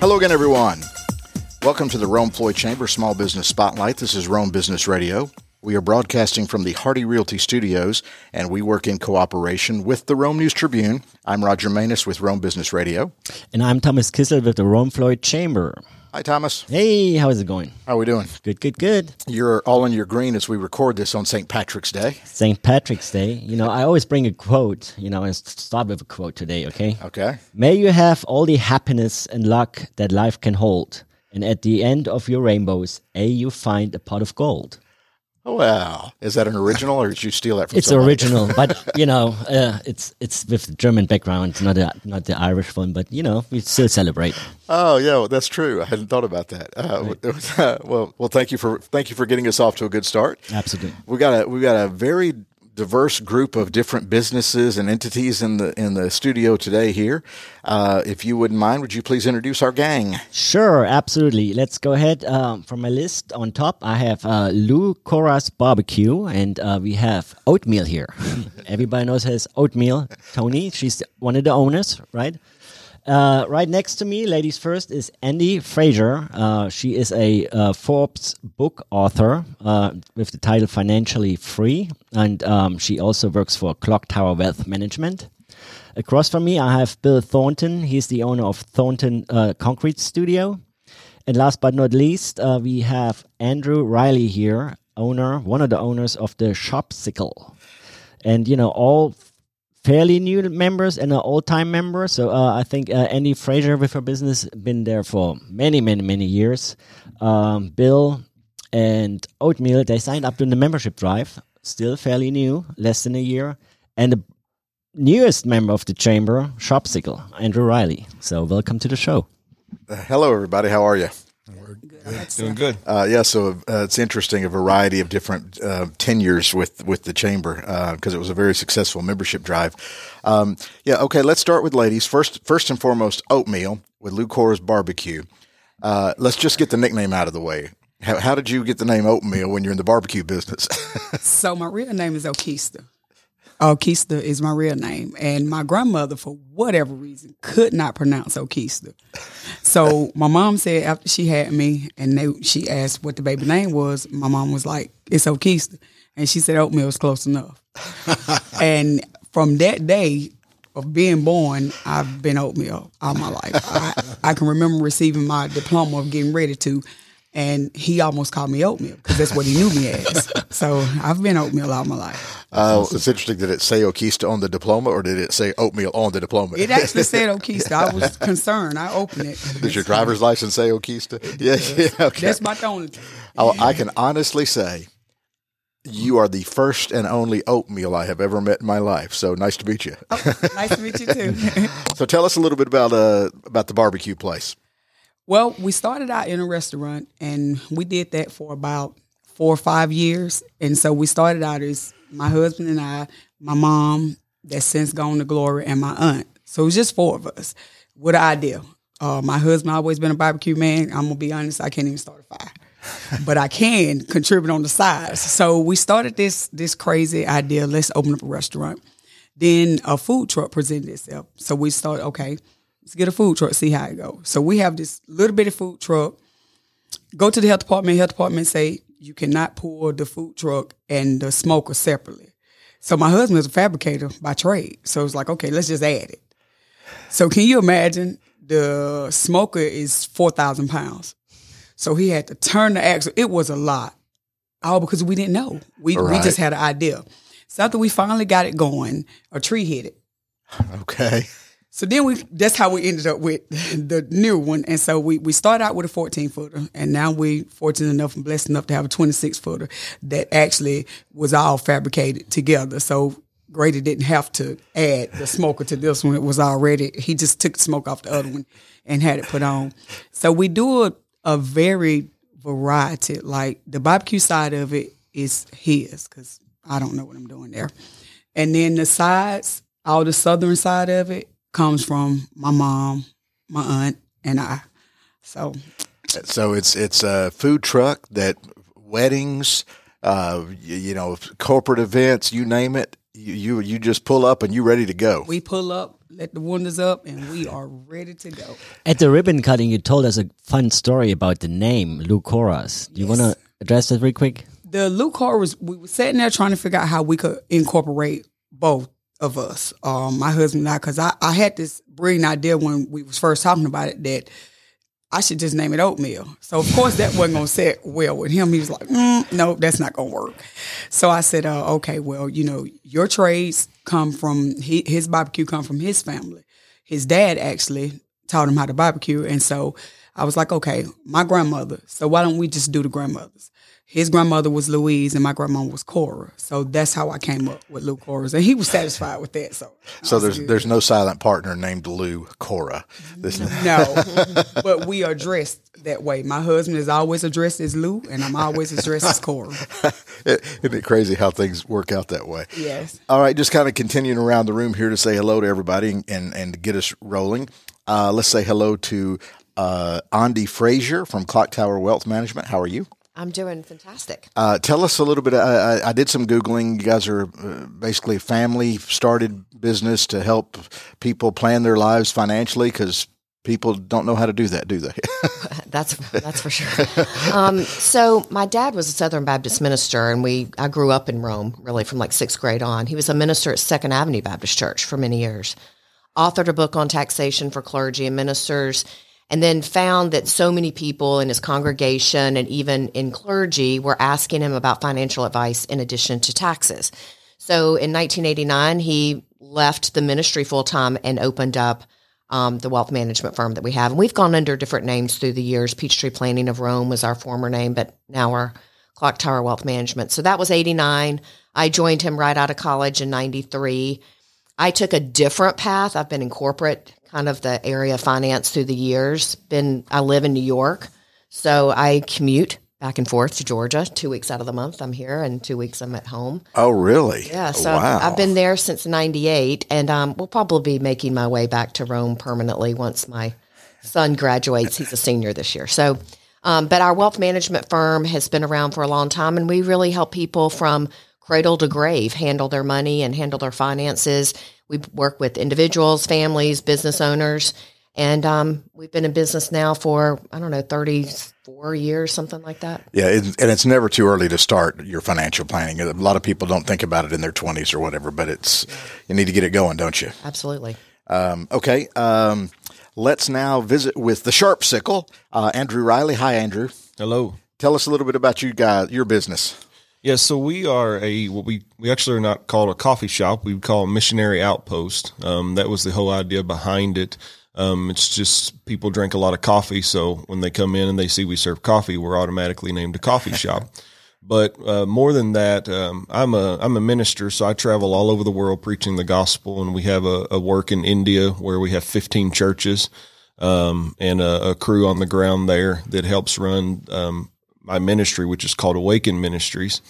Hello again, everyone. Welcome to the Rome Floyd Chamber Small Business Spotlight. This is Rome Business Radio. We are broadcasting from the Hardy Realty Studios, and we work in cooperation with the Rome News Tribune. I'm Roger Manus with Rome Business Radio. And I'm Thomas Kissel with the Rome Floyd Chamber. Hi, Thomas. Hey, how is it going? How are we doing? Good, good, good. You're all in your green as we record this on St. Patrick's Day. St. Patrick's Day. You know, I always bring a quote. You know, and start with a quote today, okay? Okay. May you have all the happiness and luck that life can hold. And at the end of your rainbows, a you find a pot of gold. Wow. Is that an original or did you steal that from It's somebody? original, but you know, uh, it's it's with the German background, not a, not the Irish one. But you know, we still celebrate. Oh, yeah, well, that's true. I hadn't thought about that. Uh, well, well, thank you for thank you for getting us off to a good start. Absolutely. We got a we got a very diverse group of different businesses and entities in the in the studio today here. Uh, if you wouldn't mind, would you please introduce our gang? Sure, absolutely. Let's go ahead. Um, from my list on top, I have uh, Lou Cora's Barbecue, and uh, we have Oatmeal here. Everybody knows has Oatmeal. Tony, she's one of the owners, right? Uh, right next to me, ladies first, is Andy Fraser. Uh, she is a uh, Forbes book author uh, with the title Financially Free, and um, she also works for Clock Tower Wealth Management. Across from me, I have Bill Thornton. He's the owner of Thornton uh, Concrete Studio. And last but not least, we have Andrew Riley here, owner, one of the owners of the Sharp Sickle. And, you know, all fairly new members and an old time member. So uh, I think uh, Andy Fraser with her business been there for many, many, many years. Um, Bill and Oatmeal, they signed up to the membership drive, still fairly new, less than a year. And the newest member of the chamber, Sharp Sickle, Andrew Riley. So welcome to the show. Uh, hello, everybody. How are you? Doing good. Uh, yeah, so uh, it's interesting a variety of different uh, tenures with with the chamber because it was a very successful membership drive. Um, yeah, okay. Let's start with ladies first. First and foremost, oatmeal with Lou Cora's barbecue. Uh, let's just get the nickname out of the way. How, how did you get the name oatmeal when you're in the barbecue business? So my real name is Okista. Okista is my real name, and my grandmother, for whatever reason, could not pronounce Okista. So my mom said after she had me, and they, she asked what the baby name was. My mom was like, "It's Okista," and she said oatmeal was close enough. and from that day of being born, I've been oatmeal all my life. I, I can remember receiving my diploma of getting ready to. And he almost called me oatmeal because that's what he knew me as. So I've been oatmeal all my life. uh, it's interesting. Did it say Okista on the diploma or did it say oatmeal on the diploma? It actually said Okista. I was concerned. I opened it. Does your driver's license say Okista? Yeah, yeah. Okay. That's the only. Oh, I can honestly say you are the first and only oatmeal I have ever met in my life. So nice to meet you. Nice to meet you too. So tell us a little bit about uh about the barbecue place. Well, we started out in a restaurant and we did that for about four or five years. And so we started out as my husband and I, my mom, that's since gone to glory, and my aunt. So it was just four of us with an idea. Uh, my husband always been a barbecue man. I'm gonna be honest, I can't even start a fire. but I can contribute on the sides. So we started this this crazy idea. Let's open up a restaurant. Then a food truck presented itself. So we started. Okay, let's get a food truck. See how it goes. So we have this little bitty food truck. Go to the health department. Health department say you cannot pour the food truck and the smoker separately. So my husband is a fabricator by trade. So it's like, okay, let's just add it. So can you imagine the smoker is four thousand pounds. So he had to turn the axle. It was a lot. All because we didn't know. We we just had an idea. So after we finally got it going, a tree hit it. Okay. So then we that's how we ended up with the new one. And so we we started out with a 14 footer and now we fortunate enough and blessed enough to have a 26 footer that actually was all fabricated together. So Grady didn't have to add the smoker to this one. It was already he just took the smoke off the other one and had it put on. So we do a, a very variety. Like the barbecue side of it is his because I don't know what I'm doing there. And then the sides, all the southern side of it comes from my mom, my aunt, and I. So So it's it's a food truck that weddings, uh, you, you know, corporate events, you name it, you, you you just pull up and you're ready to go. we pull up let the windows up, and we are ready to go. At the ribbon cutting, you told us a fun story about the name Lou Coras. Do you want to address that real quick? The Lou Coras, we were sitting there trying to figure out how we could incorporate both of us, um, my husband and I, because I, I had this brilliant idea when we was first talking about it that I should just name it oatmeal. So of course that wasn't gonna sit well with him. He was like, mm, no, that's not gonna work. So I said, uh, okay, well, you know, your trades come from he, his barbecue come from his family. His dad actually taught him how to barbecue, and so I was like, okay, my grandmother. So why don't we just do the grandmothers? His grandmother was Louise and my grandma was Cora. So that's how I came up with Lou Coras, and he was satisfied with that. So, so there's good. there's no silent partner named Lou Cora. This no, but we are dressed that way. My husband is always addressed as Lou, and I'm always addressed as Cora. Isn't it crazy how things work out that way? Yes. All right, just kind of continuing around the room here to say hello to everybody and and, and get us rolling. Uh, let's say hello to uh, Andy Fraser from Clock Tower Wealth Management. How are you? I'm doing fantastic. Uh, tell us a little bit. I, I, did some googling. You guys are uh, basically a family started business to help people plan their lives financially because people don't know how to do that, do they? that's that's for sure. Um, so my dad was a Southern Baptist minister, and we I grew up in Rome really from like sixth grade on. He was a minister at Second Avenue Baptist Church for many years. Authored a book on taxation for clergy and ministers and then found that so many people in his congregation and even in clergy were asking him about financial advice in addition to taxes. So in 1989, he left the ministry full time and opened up um, the wealth management firm that we have. And we've gone under different names through the years. Peachtree Planning of Rome was our former name, but now we're Clock Tower Wealth Management. So that was 89. I joined him right out of college in 93. I took a different path. I've been in corporate kind of the area of finance through the years. Been I live in New York, so I commute back and forth to Georgia. Two weeks out of the month I'm here, and two weeks I'm at home. Oh, really? Yeah. So wow. I've been there since '98, and um, we'll probably be making my way back to Rome permanently once my son graduates. He's a senior this year, so. Um, but our wealth management firm has been around for a long time, and we really help people from cradle to grave handle their money and handle their finances we work with individuals, families, business owners, and um, we've been in business now for I don't know thirty four years, something like that. Yeah, it, and it's never too early to start your financial planning. A lot of people don't think about it in their twenties or whatever, but it's you need to get it going, don't you? Absolutely. Um, okay. Um, let's now visit with the Sharp Sickle, uh, Andrew Riley. Hi, Andrew. Hello. Tell us a little bit about you guys, your business. Yeah, so we are a what we we actually are not called a coffee shop. We call a missionary outpost. Um, that was the whole idea behind it. Um, it's just people drink a lot of coffee, so when they come in and they see we serve coffee, we're automatically named a coffee shop. But uh, more than that, um, I'm a I'm a minister, so I travel all over the world preaching the gospel, and we have a, a work in India where we have 15 churches um, and a, a, crew on the ground there that helps run um, my ministry, which is called Awaken Ministries.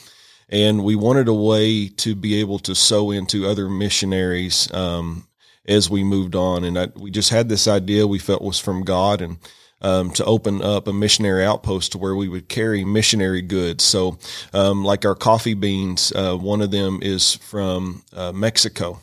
And we wanted a way to be able to sow into other missionaries um, as we moved on. And I, we just had this idea we felt was from God and um, to open up a missionary outpost to where we would carry missionary goods. So, um, like our coffee beans, uh, one of them is from uh, Mexico,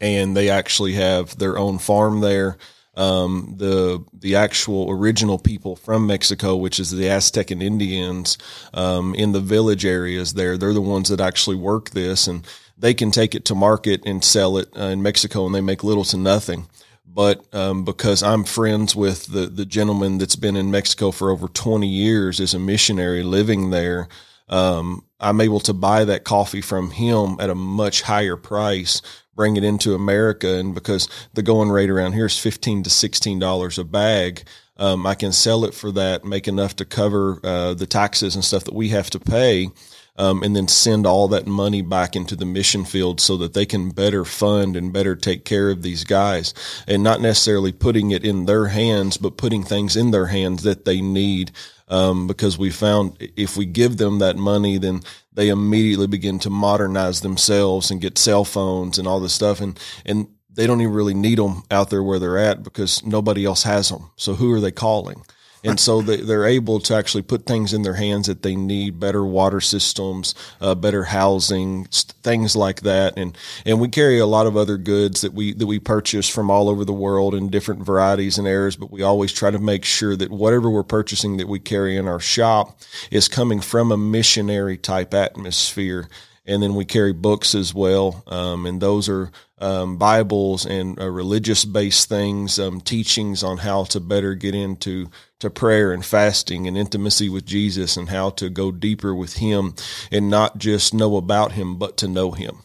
and they actually have their own farm there um, the the actual original people from Mexico, which is the Aztec and Indians um, in the village areas there. They're the ones that actually work this, and they can take it to market and sell it uh, in Mexico, and they make little to nothing. But um, because I'm friends with the the gentleman that's been in Mexico for over 20 years as a missionary living there. Um, I'm able to buy that coffee from him at a much higher price bring it into America. And because the going rate around here is 15 to $16 a bag, um, I can sell it for that, make enough to cover uh, the taxes and stuff that we have to pay. Um, and then send all that money back into the mission field so that they can better fund and better take care of these guys and not necessarily putting it in their hands, but putting things in their hands that they need. Um, because we found if we give them that money, then they immediately begin to modernize themselves and get cell phones and all this stuff. And, and they don't even really need them out there where they're at because nobody else has them. So who are they calling? And so they, they're able to actually put things in their hands that they need: better water systems, uh, better housing, things like that. And and we carry a lot of other goods that we that we purchase from all over the world in different varieties and areas. But we always try to make sure that whatever we're purchasing that we carry in our shop is coming from a missionary type atmosphere and then we carry books as well, um, and those are um, Bibles and uh, religious based things, um, teachings on how to better get into to prayer and fasting and intimacy with Jesus, and how to go deeper with Him, and not just know about Him, but to know Him.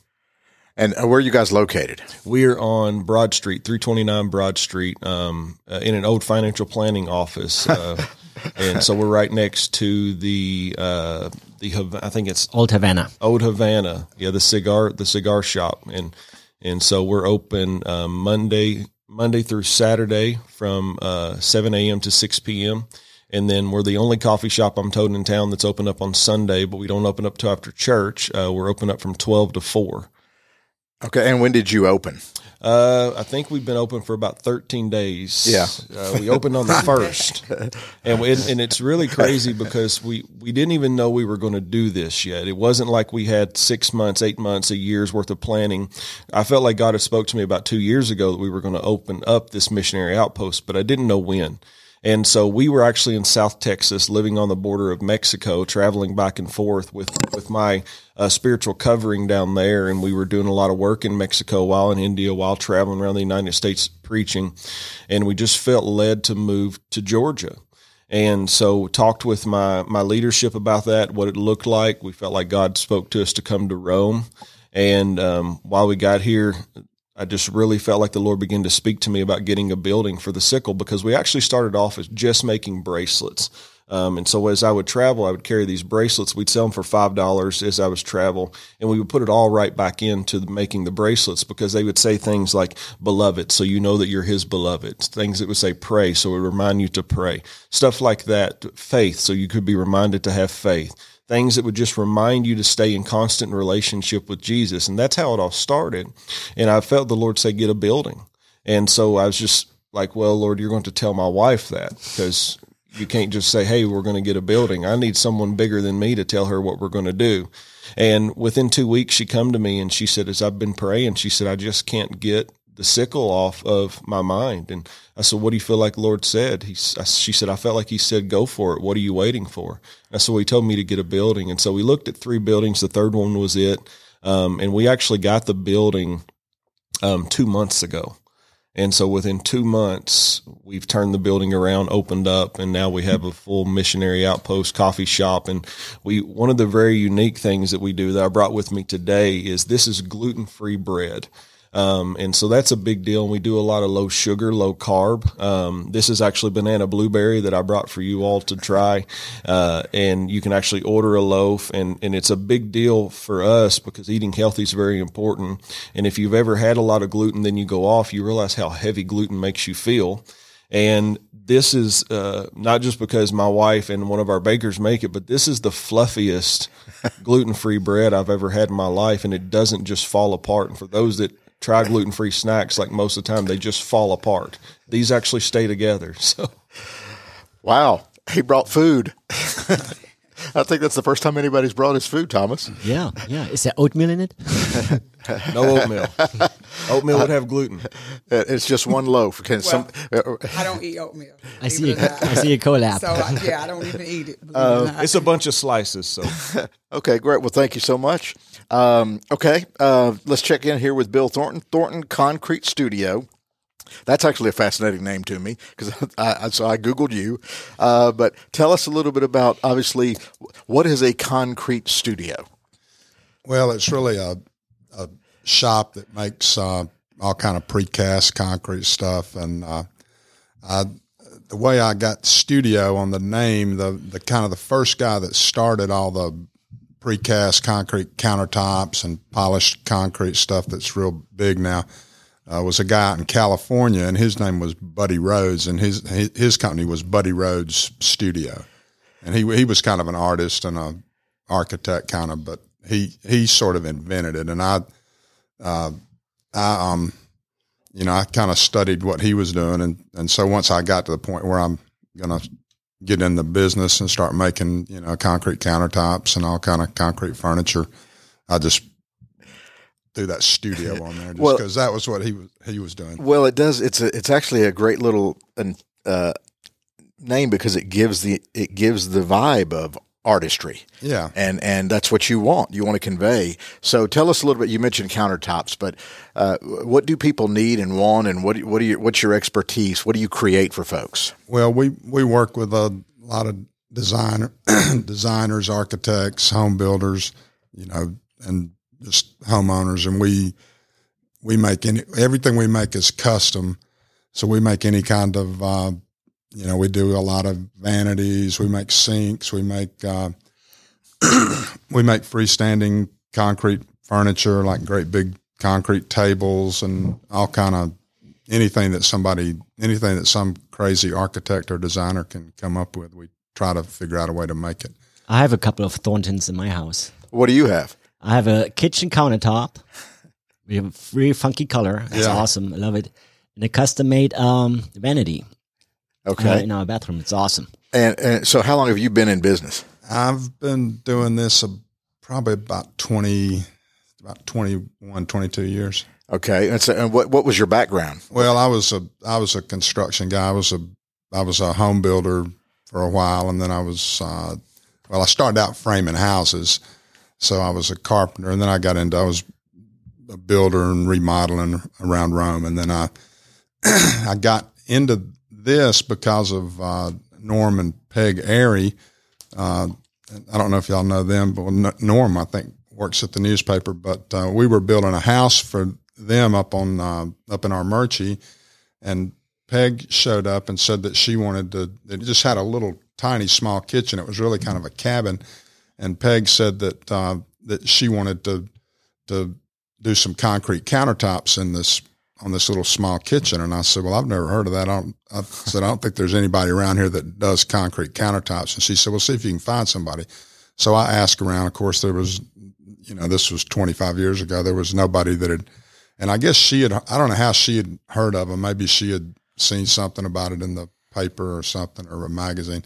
And uh, where are you guys located? We are on Broad Street, 329 Broad Street, um, uh, in an old financial planning office. Uh, and so we're right next to the uh, the I think it's Old Havana. Old Havana, yeah, the cigar the cigar shop, and and so we're open um, Monday Monday through Saturday from uh, seven a.m. to six p.m. And then we're the only coffee shop I'm told in town that's open up on Sunday, but we don't open up till after church. Uh, we're open up from twelve to four. Okay, and when did you open? Uh, I think we've been open for about 13 days. Yeah, uh, we opened on the first, and, we, and it's really crazy because we we didn't even know we were going to do this yet. It wasn't like we had six months, eight months, a year's worth of planning. I felt like God had spoke to me about two years ago that we were going to open up this missionary outpost, but I didn't know when. And so we were actually in South Texas, living on the border of Mexico, traveling back and forth with with my uh, spiritual covering down there, and we were doing a lot of work in Mexico while in India, while traveling around the United States preaching, and we just felt led to move to Georgia. And so talked with my my leadership about that, what it looked like. We felt like God spoke to us to come to Rome. And um, while we got here, I just really felt like the Lord began to speak to me about getting a building for the sickle because we actually started off as just making bracelets. Um, and so as I would travel, I would carry these bracelets. We'd sell them for five dollars as I was travel, and we would put it all right back into making the bracelets because they would say things like "beloved," so you know that you're His beloved. Things that would say "pray," so it would remind you to pray. Stuff like that. Faith, so you could be reminded to have faith things that would just remind you to stay in constant relationship with Jesus. And that's how it all started. And I felt the Lord say, get a building. And so I was just like, well, Lord, you're going to tell my wife that because you can't just say, hey, we're going to get a building. I need someone bigger than me to tell her what we're going to do. And within two weeks, she come to me and she said, as I've been praying, she said, I just can't get the sickle off of my mind. And I said, what do you feel like Lord said? He, I, she said, I felt like he said, go for it. What are you waiting for? And so he told me to get a building. And so we looked at three buildings. The third one was it. Um, and we actually got the building, um, two months ago. And so within two months, we've turned the building around, opened up, and now we have a full missionary outpost coffee shop. And we, one of the very unique things that we do that I brought with me today is this is gluten free bread. Um, and so that's a big deal. And we do a lot of low sugar, low carb. Um, this is actually banana blueberry that I brought for you all to try. Uh, and you can actually order a loaf and, and it's a big deal for us because eating healthy is very important. And if you've ever had a lot of gluten, then you go off, you realize how heavy gluten makes you feel. And this is uh, not just because my wife and one of our bakers make it, but this is the fluffiest gluten free bread I've ever had in my life. And it doesn't just fall apart. And for those that try gluten free snacks, like most of the time, they just fall apart. These actually stay together. So, wow, he brought food. I think that's the first time anybody's brought his food, Thomas. Yeah, yeah. Is there oatmeal in it? no oatmeal. oatmeal would have gluten. It's just one loaf. Can well, some? I don't eat oatmeal. I see. A, I see a collab. So I, yeah, I don't even eat it. Uh, it's a bunch of slices. So okay, great. Well, thank you so much. Um, okay, uh, let's check in here with Bill Thornton, Thornton Concrete Studio. That's actually a fascinating name to me because I, I, so I googled you. Uh, but tell us a little bit about obviously what is a concrete studio. Well, it's really a, a shop that makes uh, all kind of precast concrete stuff, and uh, I, the way I got studio on the name, the the kind of the first guy that started all the precast concrete countertops and polished concrete stuff that's real big now uh, was a guy out in California, and his name was Buddy Rhodes, and his his company was Buddy Rhodes Studio, and he he was kind of an artist and a architect kind of, but he he sort of invented it, and I uh, I um you know I kind of studied what he was doing, and and so once I got to the point where I'm gonna get in the business and start making you know concrete countertops and all kind of concrete furniture. I just threw that studio on there just Well- because that was what he was he was doing. Well, it does. It's a. It's actually a great little uh, name because it gives the it gives the vibe of artistry. Yeah. and and that's what you want. You want to convey. So tell us a little bit. You mentioned countertops, but uh, what do people need and want, and what what do you what's your expertise? What do you create for folks? Well, we we work with a lot of designer designers, architects, home builders, you know, and just homeowners, and we we make any everything we make is custom. So we make any kind of uh, you know we do a lot of vanities. We make sinks. We make uh, we make freestanding concrete furniture, like great big concrete tables and all kind of anything that somebody anything that some crazy architect or designer can come up with. We try to figure out a way to make it. I have a couple of Thorntons in my house. What do you have? I have a kitchen countertop. We have a really funky color. It's Yeah. awesome. I love it. And a custom made um, vanity uh, Okay, in our bathroom. It's awesome. and, and so how long have you been in business? I've been doing this uh, probably about 20 about 21 22 years. Okay, and so and what what was your background? Well, I was a I was a construction guy. I was a I was a home builder for a while, and then I was uh, well. I started out framing houses, so I was a carpenter, and then I got into I was a builder and remodeling around Rome, and then I I got into this because of uh, Norm and Peg Airy. Uh, I don't know if y'all know them, but Norm I think works at the newspaper. But uh, we were building a house for them up on uh, up in Armuchee, and Peg showed up and said that she wanted to. It just had a little tiny small kitchen. It was really kind of a cabin, and Peg said that uh, that she wanted to to do some concrete countertops in this on this little small kitchen. And I said, well, I've never heard of that. I, I said, I don't think there's anybody around here that does concrete countertops. And she said, well, see if you can find somebody. So I asked around. Of course, there was, you know, this was 25 years ago. There was nobody that had, and I guess she had, I don't know how she had heard of them. Maybe she had seen something about it in the paper or something or a magazine.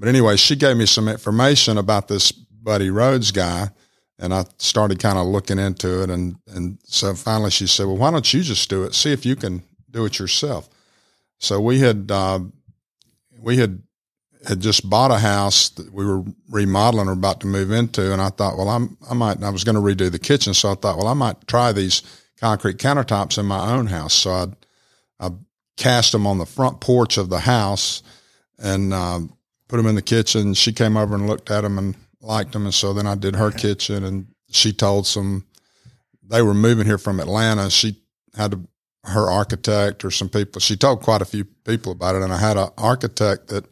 But anyway, she gave me some information about this Buddy Rhodes guy and I started kind of looking into it, and and so finally she said, "Well, why don't you just do it? See if you can do it yourself." So we had uh, we had had just bought a house that we were remodeling or about to move into, and I thought, well, I'm I might I was going to redo the kitchen, so I thought, well, I might try these concrete countertops in my own house. So I I cast them on the front porch of the house and uh, put them in the kitchen. She came over and looked at them and liked them, and so then I did her kitchen, and she told some. They were moving here from Atlanta. She had to, her architect or some people. She told quite a few people about it, and I had an architect that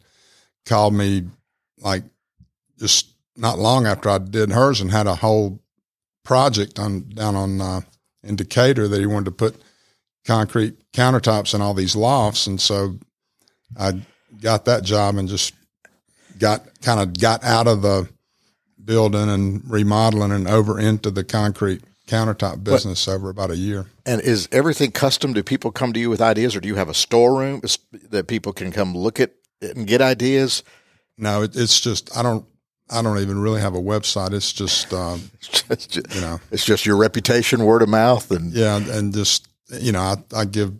called me like just not long after I did hers, and had a whole project on down on uh, in Decatur that he wanted to put concrete countertops in all these lofts, and so I got that job and just got kind of got out of the building and remodeling and over into the concrete countertop business over about a year. And is everything custom? Do people come to you with ideas, or do you have a storeroom that people can come look at and get ideas? No, it, it's just I don't I don't even really have a website. It's just um, It's just, you know it's just your reputation, word of mouth, and yeah, and just you know I, I give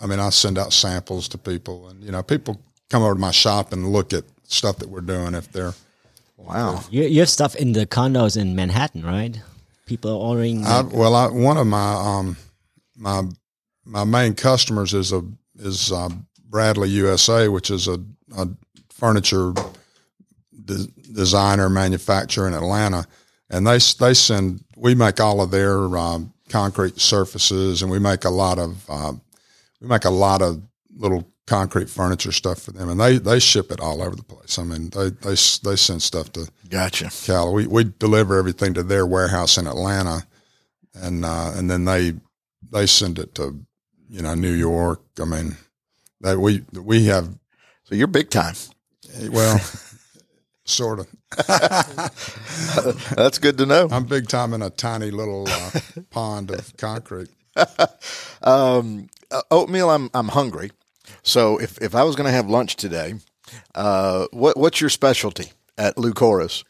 I mean I send out samples to people and you know people come over to my shop and look at stuff that we're doing if they're wow. You, you have stuff in the condos in Manhattan, right? People are ordering. I, well, I, one of my um, my my main customers is a is uh, Bradley USA, which is a, a furniture de- designer manufacturer in Atlanta, and they they send we make all of their um, concrete surfaces, and we make a lot of um, we make a lot of little concrete furniture stuff for them, and they they ship it all over the place. I mean, they they they send stuff to Gotcha. Cali. We we deliver everything to their warehouse in Atlanta, and uh, and then they they send it to you know New York. I mean, that we we have So you're big time. well, sort of. That's good to know. I'm big time in a tiny little uh, pond of concrete. Um, uh, oatmeal. I'm I'm hungry. So if if I was going to have lunch today, Uh, what what's your specialty at Lou Cora's?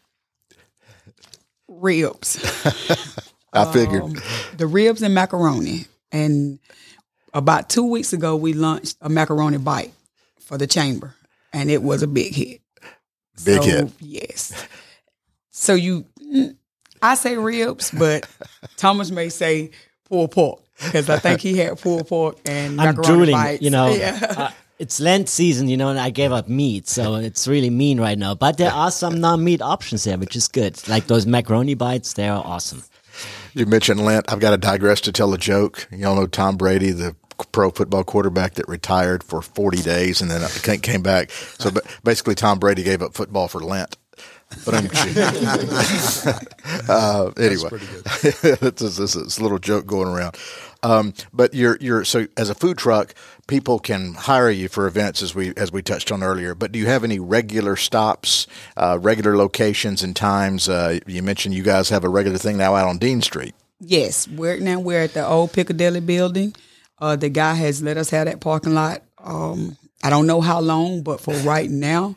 Ribs. I figured. Um, the ribs and macaroni. And about two weeks ago, we launched a macaroni bite for the chamber, and it was a big hit. Big so, hit. Yes. So you, mm, I say ribs, but Thomas may say pulled pork because I think he had pulled pork and I'm macaroni drooling. bites. You know, Yeah. uh, it's Lent season, you know, and I gave up meat, so it's really mean right now. But there are some non-meat options there, which is good. Like those macaroni bites, they are awesome. You mentioned Lent. I've got to digress to tell a joke. You all know Tom Brady, the pro football quarterback that retired for 40 days and then came- came back. So basically, Tom Brady gave up football for Lent. But I'm uh, anyway, it's, it's, it's a little joke going around. Um, but you're you're so as a food truck, people can hire you for events as we as we touched on earlier. But do you have any regular stops, uh, regular locations and times? Uh, you mentioned you guys have a regular thing now out on Dean Street. Yes, we're now we're at the old Piccadilly building. Uh, the guy has let us have that parking lot. Um, I don't know how long, but for right now,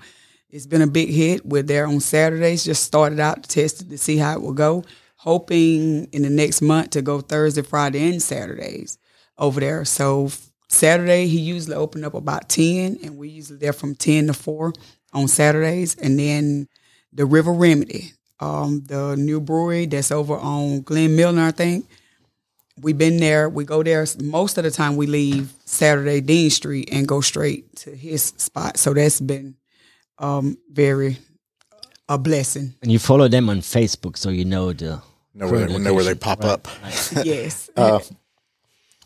it's been a big hit. We're there on Saturdays. Just started out to test it to see how it will go. Hoping in the next month to go Thursday, Friday, and Saturdays over there. So Saturday he usually opened up about ten, and we usually there from ten to four on Saturdays, and then the River Remedy, um, the new brewery that's over on Glenn Milner, I think. We've been there. We go there most of the time. We leave Saturday Dean Street and go straight to his spot. So that's been um, very a blessing. And you follow them on Facebook, so you know the Know where they, know where they pop Right. up. yes.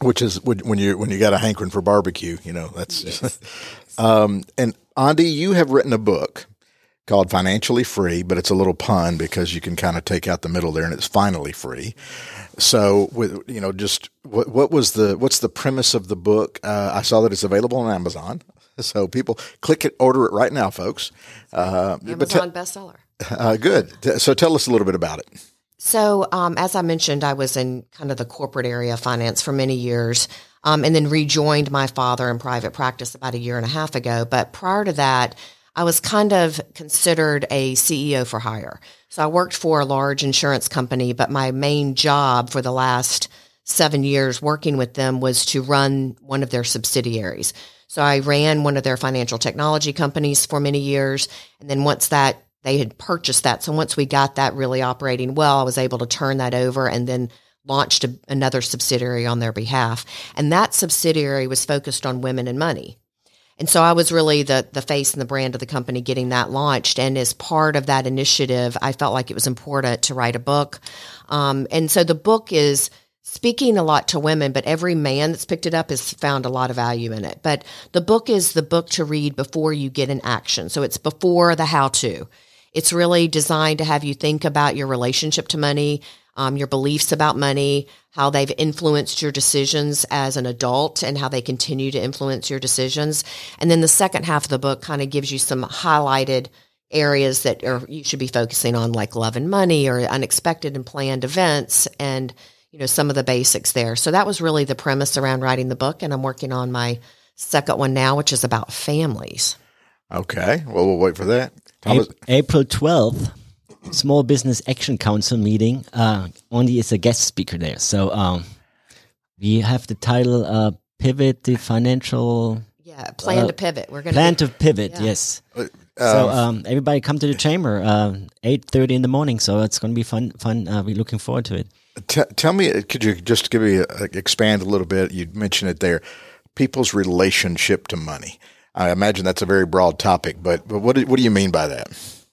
which is when when you when you got a hankering for barbecue, you know that's. um, and Andy, you have written a book called "Financially Free," but it's a little pun because you can kind of take out the middle there, and it's finally free. So, with you know, just what what was the what's the premise of the book? Uh, I saw that it's available on Amazon, so people click it, order it right now, folks. Uh, Amazon bestseller. uh, good. So, tell us a little bit about it. So, um, as I mentioned, I was in kind of the corporate area of finance for many years, um, and then rejoined my father in private practice about a year and a half ago. But prior to that, I was kind of considered a CEO for hire. So I worked for a large insurance company, but my main job for the last seven years working with them was to run one of their subsidiaries. So I ran one of their financial technology companies for many years. And then once that they had purchased that. So once we got that really operating well, I was able to turn that over and then launched a, another subsidiary on their behalf. And that subsidiary was focused on women and money. And so I was really the the face and the brand of the company getting that launched. And as part of that initiative, I felt like it was important to write a book. Um, and so the book is speaking a lot to women, but every man that's picked it up has found a lot of value in it. But the book is the book to read before you get in action. So it's before the how to. It's really designed to have you think about your relationship to money, um, your beliefs about money, how they've influenced your decisions as an adult, and how they continue to influence your decisions. And then the second half of the book kind of gives you some highlighted areas that are, you should be focusing on, like love and money or unexpected and planned events, and you know some of the basics there. So that was really the premise around writing the book, and I'm working on my second one now, which is about families. Okay, well, we'll wait for that. A- Thomas, April 12th, Small Business Action Council meeting. Uh, Andy is a guest speaker there. So um, we have the title uh, Pivot the Financial Yeah, plan to pivot. We're going to Plan to to Pivot, Yeah. yes. so um, everybody come to the chamber, uh, 8.30 in the morning. So it's going to be fun. Fun. Uh, we're looking forward to it. T- tell me, could you just give me a, expand a little bit? You mentioned it there. People's relationship to money. I imagine that's a very broad topic, but but what do, what do you mean by that?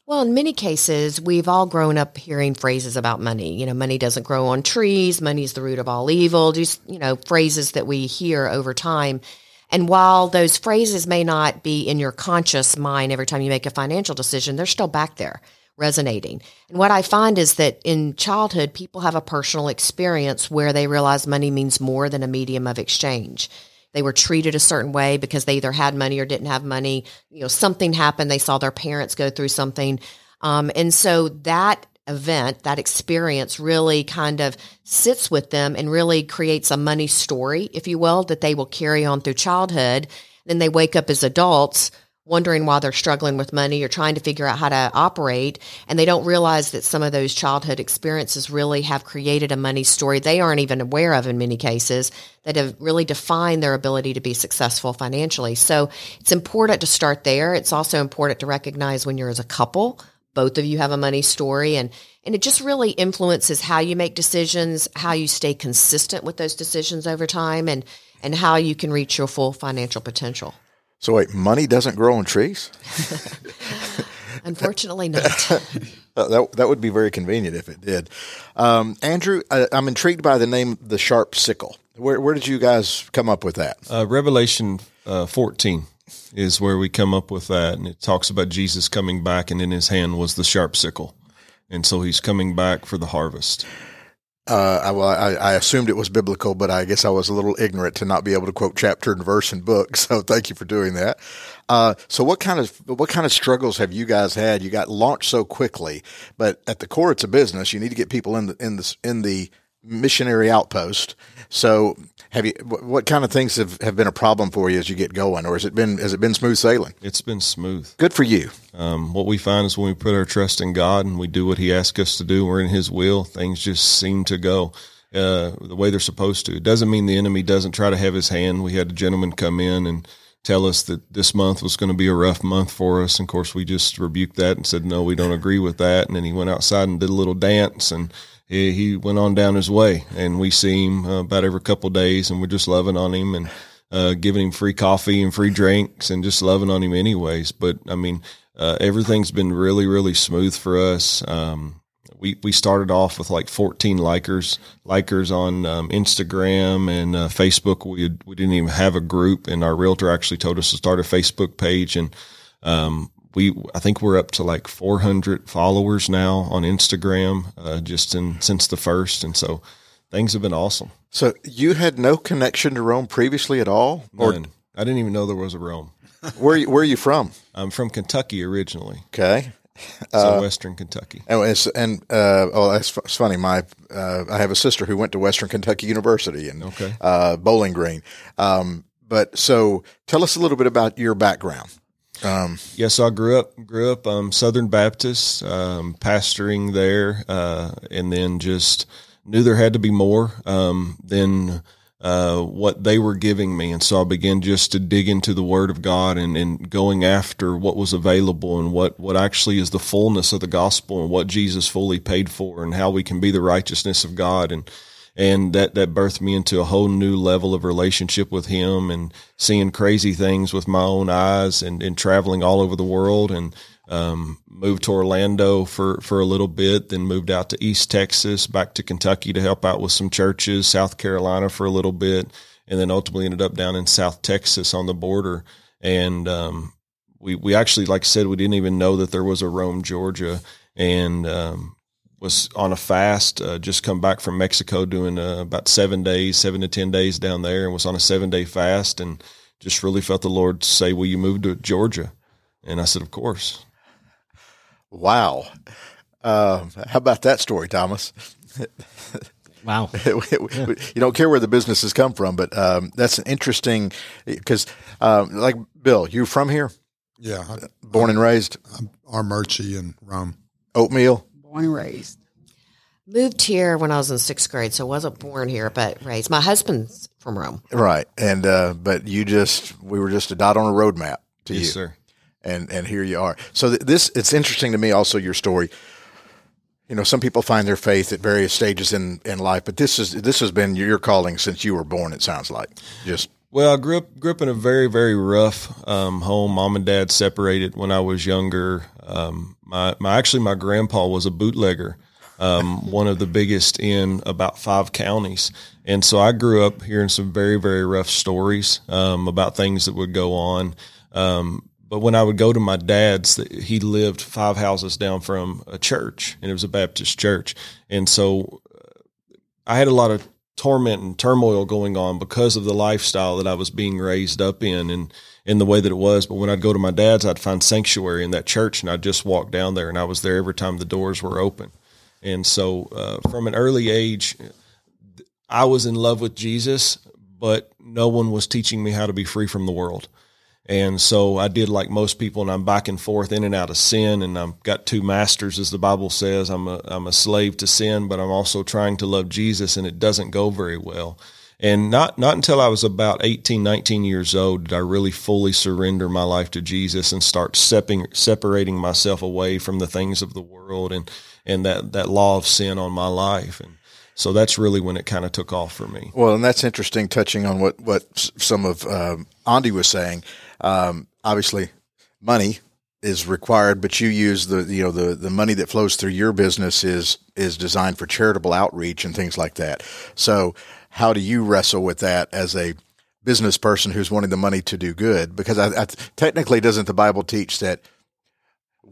Well, in many cases, we've all grown up hearing phrases about money. You know, money doesn't grow on trees. Money is the root of all evil. Just, you know, phrases that we hear over time. And while those phrases may not be in your conscious mind every time you make a financial decision, they're still back there resonating. And what I find is that in childhood, people have a personal experience where they realize money means more than a medium of exchange. They were treated a certain way because they either had money or didn't have money. You know, something happened. They saw their parents go through something. Um, and so that event, that experience really kind of sits with them and really creates a money story, if you will, that they will carry on through childhood. Then they wake up as adults wondering why they're struggling with money or trying to figure out how to operate. And they don't realize that some of those childhood experiences really have created a money story they aren't even aware of in many cases that have really defined their ability to be successful financially. So it's important to start there. It's also important to recognize when you're as a couple, both of you have a money story and and it just really influences how you make decisions, how you stay consistent with those decisions over time and and how you can reach your full financial potential. So wait, money doesn't grow on trees? Unfortunately, not. That that would be very convenient if it did. Um, Andrew, I, I'm intrigued by the name, the sharp sickle. Where where did you guys come up with that? Uh, Revelation uh, 14 is where we come up with that, and it talks about Jesus coming back, and in his hand was the sharp sickle, and so he's coming back for the harvest. Uh, I, well, I, I assumed it was biblical, but I guess I was a little ignorant to not be able to quote chapter and verse and book. So thank you for doing that. Uh, so what kind of what kind of struggles have you guys had? You got launched so quickly, but at the core, it's a business. You need to get people in the in the in the missionary outpost. So have you what kind of things have, have been a problem for you as you get going, or has it been has it been smooth sailing? It's been smooth. Good for you. Um, what we find is when we put our trust in God and we do what He asks us to do, we're in His will. Things just seem to go uh, the way they're supposed to. It doesn't mean the enemy doesn't try to have his hand. We had a gentleman come in and tell us that this month was going to be a rough month for us. And of course, we just rebuked that and said, no, we don't agree with that. And then he went outside and did a little dance and he, he went on down his way. And we see him uh, about every couple days and we're just loving on him and uh, giving him free coffee and free drinks and just loving on him anyways. But I mean, uh, everything's been really, really smooth for us. Um, we, we started off with like 14 likers, likers on um, Instagram and uh, Facebook. We had, we didn't even have a group, and our realtor actually told us to start a Facebook page, and um, we I think we're up to like 400 followers now on Instagram, uh, just in since the first, and so things have been awesome. So you had no connection to Rome previously at all, or None. I didn't even know there was a Rome. where you- where are you from? I'm from Kentucky originally, Okay. so Western Kentucky. And, and uh, oh, that's it's funny. My uh, I have a sister who went to Western Kentucky University and Okay. uh, Bowling Green. Um, but so, tell us a little bit about your background. Um, Yeah, so I grew up grew up um, Southern Baptist, um, pastoring there, uh, and then just knew there had to be more um, than uh, what they were giving me, and so I began just to dig into the Word of God and, and going after what was available and what what actually is the fullness of the gospel and what Jesus fully paid for and how we can be the righteousness of God. And and that that birthed me into a whole new level of relationship with him and seeing crazy things with my own eyes and, and traveling all over the world and um, moved to Orlando for, for a little bit, then moved out to East Texas, back to Kentucky to help out with some churches, South Carolina for a little bit, and then ultimately ended up down in South Texas on the border. And um, we we actually, like I said, we didn't even know that there was a Rome, Georgia, and um, was on a fast. Uh, just come back from Mexico, doing uh, about seven days, seven to ten days down there, and was on a seven day fast, and just really felt the Lord say, "Will you move to Georgia?" And I said, "Of course." wow. Uh, how about that story, Thomas? Wow. you don't care where the business has come from, but um, that's an interesting because, um, like Bill, you from here, Yeah, I, born and raised, I'm Armuchee in Rome. oatmeal. Born and raised. Moved here when I was in sixth grade, so wasn't born here, but raised. My husband's from Rome. Right. And, uh, but you just, we were just a dot on a road map to Yes, you. sir. And, and here you are. So th- this, it's interesting to me also your story. You know, some people find their faith at various stages in, in life, but this is, this has been your calling since you were born, it sounds like. Just, Well, I grew up grew up in a very very rough um, home. Mom and dad separated when I was younger. Um, my my actually my grandpa was a bootlegger, um, one of the biggest in about five counties, and so I grew up hearing some very very rough stories um, about things that would go on. Um, but when I would go to my dad's, he lived five houses down from a church, and it was a Baptist church, and so I had a lot of torment and turmoil going on because of the lifestyle that I was being raised up in. And in the way that it was. But when I'd go to my dad's, I'd find sanctuary in that church and I'd just walk down there and I was there every time the doors were open. And so uh, from an early age, I was in love with Jesus, but no one was teaching me how to be free from the world. And so I did like most people, and I'm back and forth in and out of sin, and I've got two masters, as the Bible says. I'm a I'm a slave to sin, but I'm also trying to love Jesus, and it doesn't go very well. And not not until I was about 18, 19 years old did I really fully surrender my life to Jesus and start separating separating myself away from the things of the world and and that that law of sin on my life. And so that's really when it kind of took off for me. Well, and that's interesting, touching on what what some of um, Andy was saying. Um, obviously, money is required, but you use the you know the the money that flows through your business is is designed for charitable outreach and things like that. So, how do you wrestle with that as a business person who's wanting the money to do good? Because I, I, technically, doesn't the Bible teach that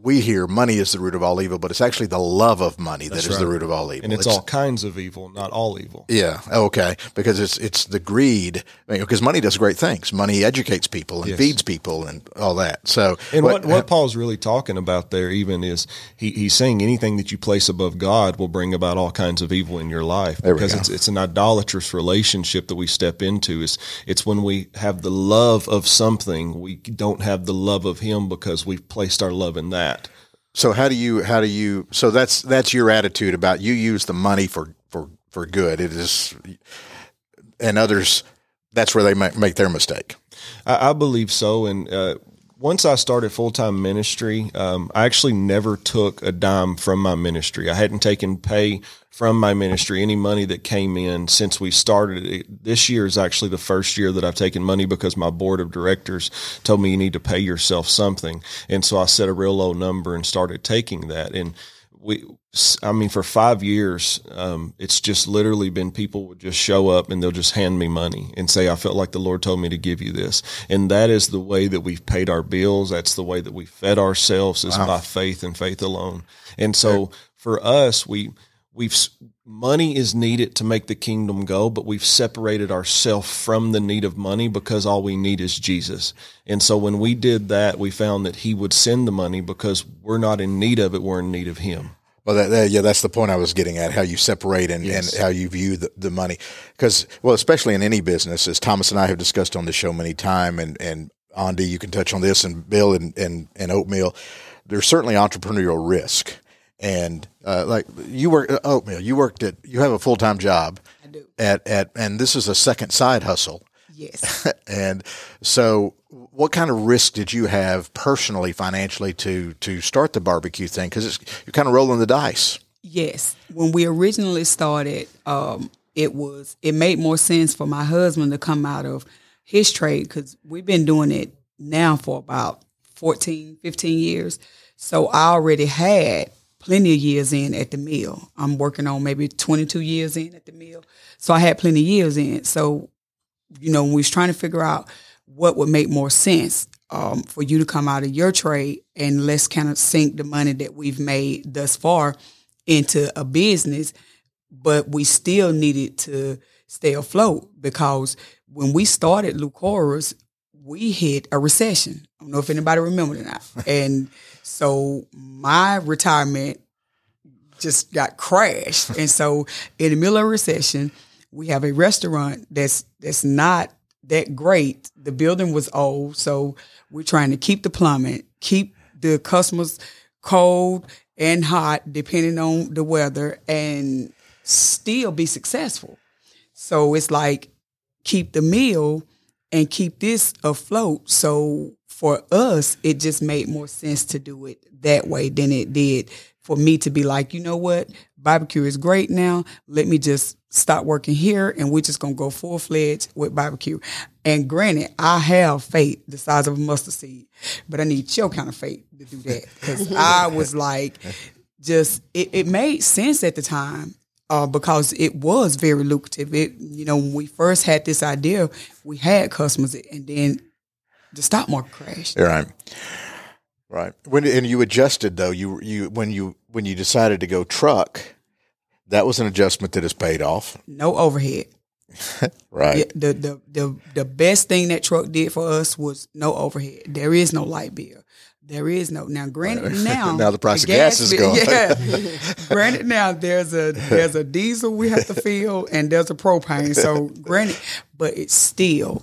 we hear money is the root of all evil, but it's actually the love of money that is That's the right. root of all evil. And it's, all kinds of evil, not all evil. Yeah. Okay. Because it's it's the greed. Because money does great things. Money educates people and Yes. feeds people and all that. So And what, what Paul's really talking about there, even is he, he's saying anything that you place above God will bring about all kinds of evil in your life because it's it's an idolatrous relationship that we step into. Is it's when we have the love of something, we don't have the love of Him because we've placed our love in that. So how do you how do you so that's that's your attitude about you use the money for for for good. It is, and others that's where they make, make their mistake. I, I believe so. And uh, once I started full time ministry, um, I actually never took a dime from my ministry. I hadn't taken pay from my ministry, any money that came in since we started it. This year is actually the first year that I've taken money because my board of directors told me you need to pay yourself something. And so I set a real low number and started taking that. And we, I mean, for five years, um, it's just literally been people would just show up and they'll just hand me money and say, I felt like the Lord told me to give you this. And that is the way that we've paid our bills. That's the way that we fed ourselves is by faith and faith alone. And so for us, we, we've, money is needed to make the kingdom go, but we've separated ourselves from the need of money because all we need is Jesus. And so when we did that, we found that he would send the money because we're not in need of it. We're in need of him. Well, that, that, yeah, that's the point I was getting at. How you separate and, Yes. and how you view the, the money, because well, especially in any business, as Thomas and I have discussed on the show many time, and and Andy, you can touch on this, and Bill and and, and Oatmeal. There's certainly entrepreneurial risk, and uh, like you work at Oatmeal, you worked at you have a full time job. I do. At at and this is a second side hustle. Yes. And so, what kind of risk did you have personally, financially, to to start the barbecue thing? Because you're kind of rolling the dice. Yes. When we originally started, um, it was it made more sense for my husband to come out of his trade because we've been doing it now for about 14, 15 years. So I already had plenty of years in at the mill. I'm working on maybe 22 years in at the mill. So I had plenty of years in. So, you know, we was trying to figure out what would make more sense um, for you to come out of your trade and let's kind of sink the money that we've made thus far into a business, but we still needed to stay afloat because when we started Lou Cora's, we hit a recession. I don't know if anybody remember or not. and so my retirement just got crashed. and so in the middle of recession, we have a restaurant that's that's not that great. The building was old, so we're trying to keep the plumbing, keep the customers cold and hot depending on the weather and still be successful. So it's like keep the meal and keep this afloat. So for us, it just made more sense to do it that way than it did for me to be like, you know what, barbecue is great now. Let me just stop working here and we're just gonna go full fledged with barbecue. And granted, I have faith the size of a mustard seed, but I need your kind of faith to do that because I was like, just it, it made sense at the time uh, because it was very lucrative. It you know when we first had this idea, we had customers, and then the stock market crashed. Right. Right. When and you adjusted though, you you when you when you decided to go truck, that was an adjustment that has paid off. No overhead. Right. The, the the the best thing that truck did for us was no overhead. There is no light bill. There is no now. Granted, now Now the price of gas is bill- going. Yeah. granted, now there's a there's a diesel we have to fill, and there's a propane. So granted, but it's still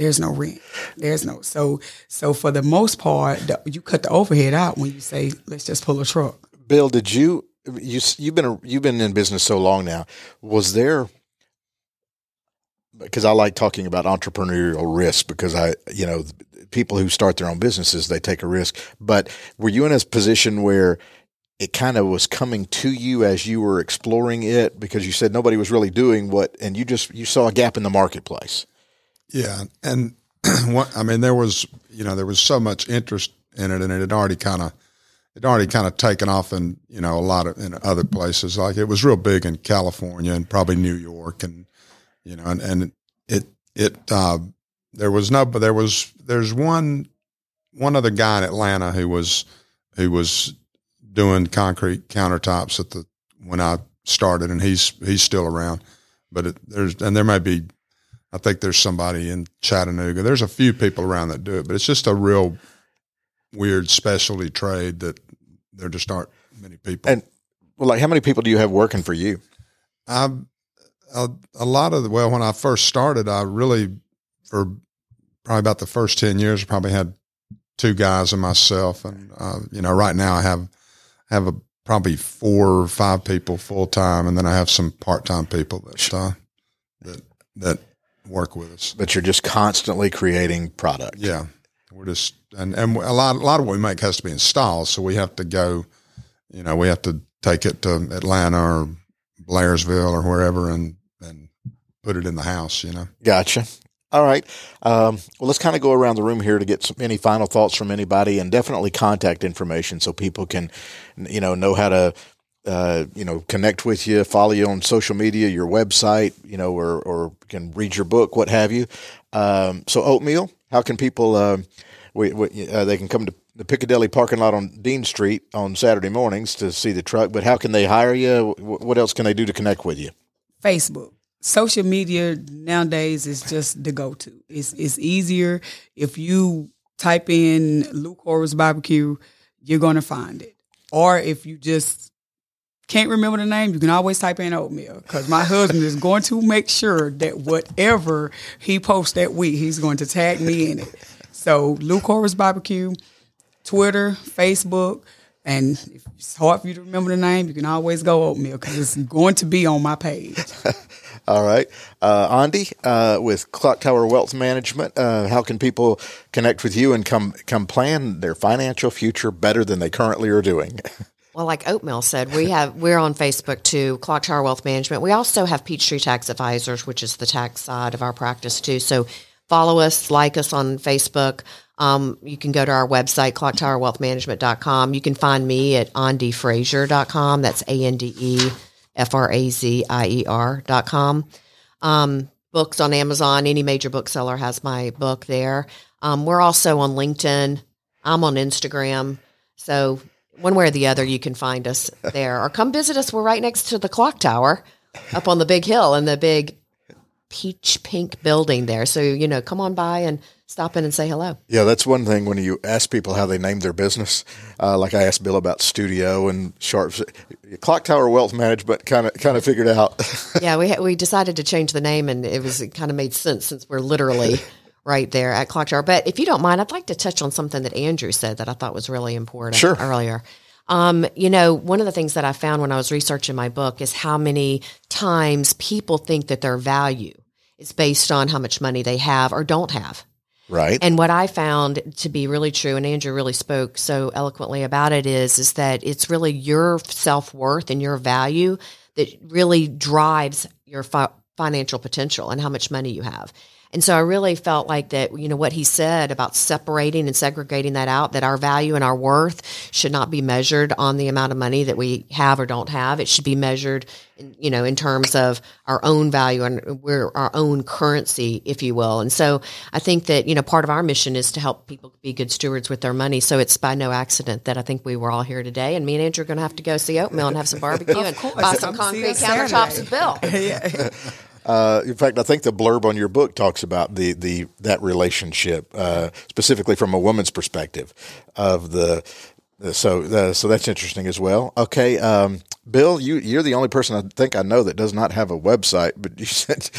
there's no rent. There's no so so for the most part, the, you cut the overhead out when you say let's just pull a truck. Bill, did you you you've been you've been in business so long now? Was there because I like talking about entrepreneurial risk because I you know people who start their own businesses they take a risk. But were you in a position where it kind of was coming to you as you were exploring it because you said nobody was really doing what and you just you saw a gap in the marketplace. Yeah, and what I mean, there was you know there was so much interest in it, and it had already kind of it already kind of taken off in you know a lot of in other places. Like it was real big in California and probably New York, and you know, and, and it it uh, there was no, but there was there's one one other guy in Atlanta who was who was doing concrete countertops at the when I started, and he's he's still around. But it, there's and there may be I think there's somebody in Chattanooga. There's a few people around that do it, but it's just a real weird specialty trade that there just aren't many people. And well, like how many people do you have working for you? I a, a lot of the well, when I first started, I really for probably about the first ten years, probably had two guys and myself, and uh, you know, right now I have have a probably four or five people full time, and then I have some part time people that uh, that that work with us. But you're just constantly creating product. Yeah, we're just and and a lot a lot of what we make has to be installed, so we have to go. You know, we have to take it to Atlanta or Blairsville or wherever and and put it in the house. You know. Gotcha. All right. Um, well, let's kind of go around the room here to get some, any final thoughts from anybody, and definitely contact information so people can, you know, know how to, uh, you know, connect with you, follow you on social media, your website, you know, or or can read your book, what have you. Um, so, oatmeal. How can people? Uh, we, we uh, they can come to the Piccadilly parking lot on Dean Street on Saturday mornings to see the truck. But how can they hire you? What else can they do to connect with you? Facebook. Social media nowadays is just the go to. It's it's easier. If you type in Lou Cora's Barbecue, you're gonna find it. Or if you just can't remember the name, you can always type in oatmeal because my husband is going to make sure that whatever he posts that week, he's going to tag me in it. So Lou Cora's Barbecue, Twitter, Facebook, and if it's hard for you to remember the name, you can always go oatmeal because it's going to be on my page. All right. Uh, Andy, uh, with Clock Tower Wealth Management, uh, how can people connect with you and come come plan their financial future better than they currently are doing? Well, like Oatmeal said, we have we're on Facebook too, Clock Tower Wealth Management. We also have Peachtree Tax Advisors, which is the tax side of our practice too. So follow us, like us on Facebook. Um, you can go to our website, clocktowerwealthmanagement.com. You can find me at andefrazier.com. That's A N D E F R A Z I E R dot com. Um, books on Amazon. Any major bookseller has my book there. Um, we're also on LinkedIn. I'm on Instagram. So one way or the other, you can find us there or come visit us. We're right next to the clock tower up on the big hill and the big peach pink building there. So, you know, come on by and stop in and say hello. Yeah, that's one thing when you ask people how they name their business. Uh, like I asked Bill about Studio and Sharps, Clock Tower Wealth Management kind of kind of figured out. yeah, we we decided to change the name, and it was it kind of made sense since we're literally right there at Clock Tower. But if you don't mind, I'd like to touch on something that Andrew said that I thought was really important Sure. earlier. Um, you know, one of the things that I found when I was researching my book is how many times people think that their value is based on how much money they have or don't have. right. And what I found to be really true, and Andrew really spoke so eloquently about it, is is that it's really your self worth and your value that really drives your fi- financial potential and how much money you have. And so I really felt like that, you know, what he said about separating and segregating that out, that our value and our worth should not be measured on the amount of money that we have or don't have. It should be measured, in, you know, in terms of our own value and we're our own currency, if you will. And so I think that, you know, part of our mission is to help people be good stewards with their money. So it's by no accident that I think we were all here today. And me and Andrew are going to have to go see Oatmeal and have some barbecue and buy some concrete countertops with Bill. Uh, in fact, I think the blurb on your book talks about the, the that relationship, uh, specifically from a woman's perspective, of the Uh, So, uh, so that's interesting as well. Okay, um, Bill, you you're the only person I think I know that does not have a website, but you said,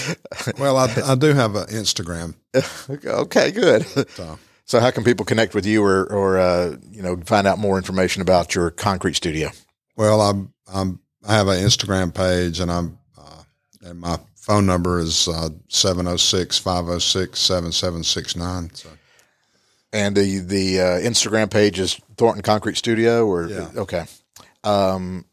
Well, I, I do have an Instagram. okay, good. So, So, how can people connect with you, or or uh, you know find out more information about your concrete studio? well, I'm, I'm, I have an Instagram page and I'm, uh, and my phone number is, uh, 706 506 7769. So, And the the uh, Instagram page is Thornton Concrete Studio, or Yeah. okay, um,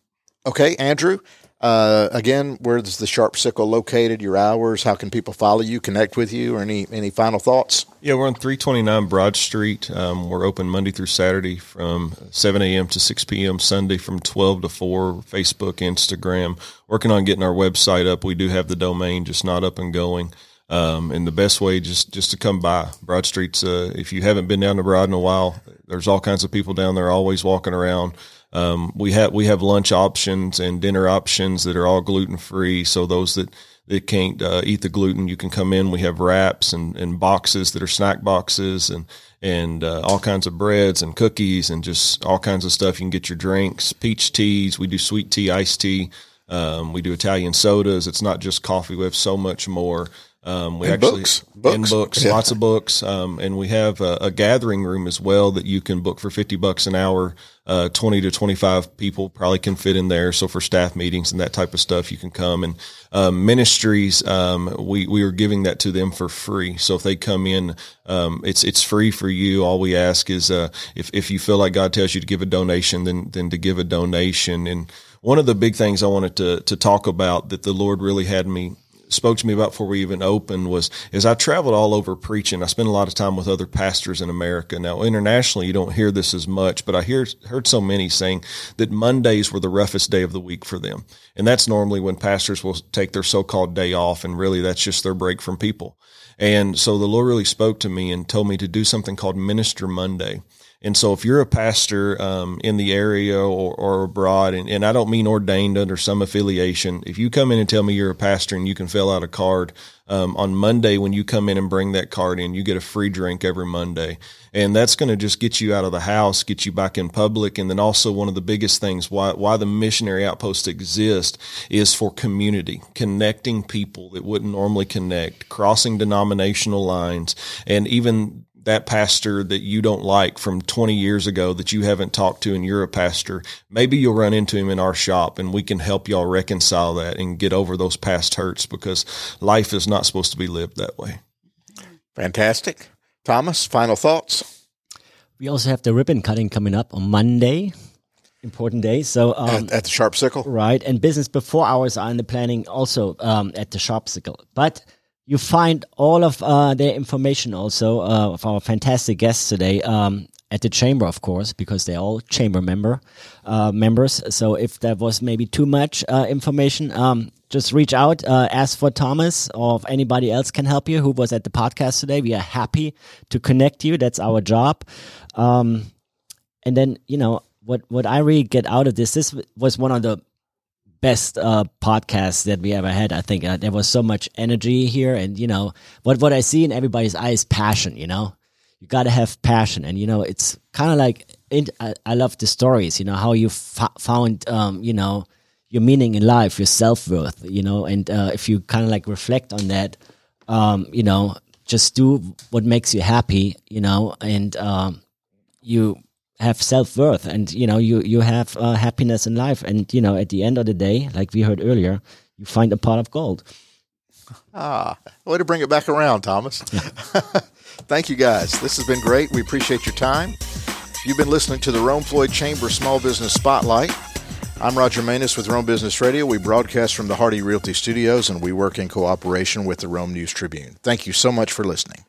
okay, Andrew. Uh, again, where's the Sharp Sickle located? Your hours? How can people follow you, connect with you, or any any final thoughts? Yeah, we're on 329 Broad Street. Um, we're open Monday through Saturday from 7 a.m. to 6 p.m. Sunday from 12 to 4. Facebook, Instagram. Working on getting our website up. We do have the domain, just not up and going. Um, and the best way just just to come by Broad Street's. Uh, if you haven't been down to Broad in a while, there's all kinds of people down there always walking around. Um, we have we have lunch options and dinner options that are all gluten free. So those that that can't uh, eat the gluten, you can come in. We have wraps and, and boxes that are snack boxes and and uh, all kinds of breads and cookies and just all kinds of stuff. You can get your drinks, peach teas. We do sweet tea, iced tea. Um, we do Italian sodas. It's not just coffee. We have so much more. Um, we And actually books. and Books. books, Yeah. lots of books, um, and we have a, a gathering room as well that you can book for fifty bucks an hour. Uh, Twenty to twenty five people probably can fit in there. So for staff meetings and that type of stuff, you can come. And um, ministries, um, we we are giving that to them for free. So if they come in, um, it's it's free for you. All we ask is uh, if if you feel like God tells you to give a donation, then then to give a donation. And one of the big things I wanted to to talk about that the Lord really had me spoke to me about before we even opened was is I traveled all over preaching. I spent a lot of time with other pastors in America. Now internationally, you don't hear this as much, but I hear heard so many saying that Mondays were the roughest day of the week for them, and that's normally when pastors will take their so-called day off, and really that's just their break from people. And so the Lord really spoke to me and told me to do something called Minister Monday. And so if you're a pastor um, in the area or, or abroad, and, and I don't mean ordained under some affiliation, if you come in and tell me you're a pastor and you can fill out a card um, on Monday when you come in and bring that card in, you get a free drink every Monday. And that's going to just get you out of the house, get you back in public. And then also one of the biggest things why, why the missionary outpost exists is for community, connecting people that wouldn't normally connect, crossing denominational lines, and even that pastor that you don't like from 20 years ago that you haven't talked to and you're a pastor, maybe you'll run into him in our shop and we can help y'all reconcile that and get over those past hurts because life is not supposed to be lived that way. Fantastic, Thomas. Final thoughts We also have the ribbon cutting coming up on Monday. Important day. So, um, at, at the Sharp Sickle. right, and business before hours are in the planning also um, at the Sharp Sickle. But you find all of uh, their information also uh, of our fantastic guests today um, at the chamber, of course, because they're all chamber member uh, members. So if there was maybe too much uh, information, um, just reach out, uh, ask for Thomas or if anybody else can help you who was at the podcast today. We are happy to connect you. That's our job. Um, and then you know what what I really get out of this. This was one of the best uh, podcasts that we ever had. I think uh, there was so much energy here, and you know what what I see in everybody's eyes passion. You know, you got to have passion, and you know it's kind of like I, I love the stories. You know how you fo- found um, you know your meaning in life, your self worth. You know, and uh, if you kind of like reflect on that, um, you know, just do what makes you happy. You know, and um, you have self worth, and you know you you have uh, happiness in life, and you know at the end of the day, like we heard earlier, you find a pot of gold. Ah, way to bring it back around, Thomas. Thank you, guys. This has been great. We appreciate your time. You've been listening to the Rome Floyd Chamber Small Business Spotlight. I'm Roger Manus with Rome Business Radio. We broadcast from the Hardy Realty Studios and we work in cooperation with the Rome News Tribune. Thank you so much for listening.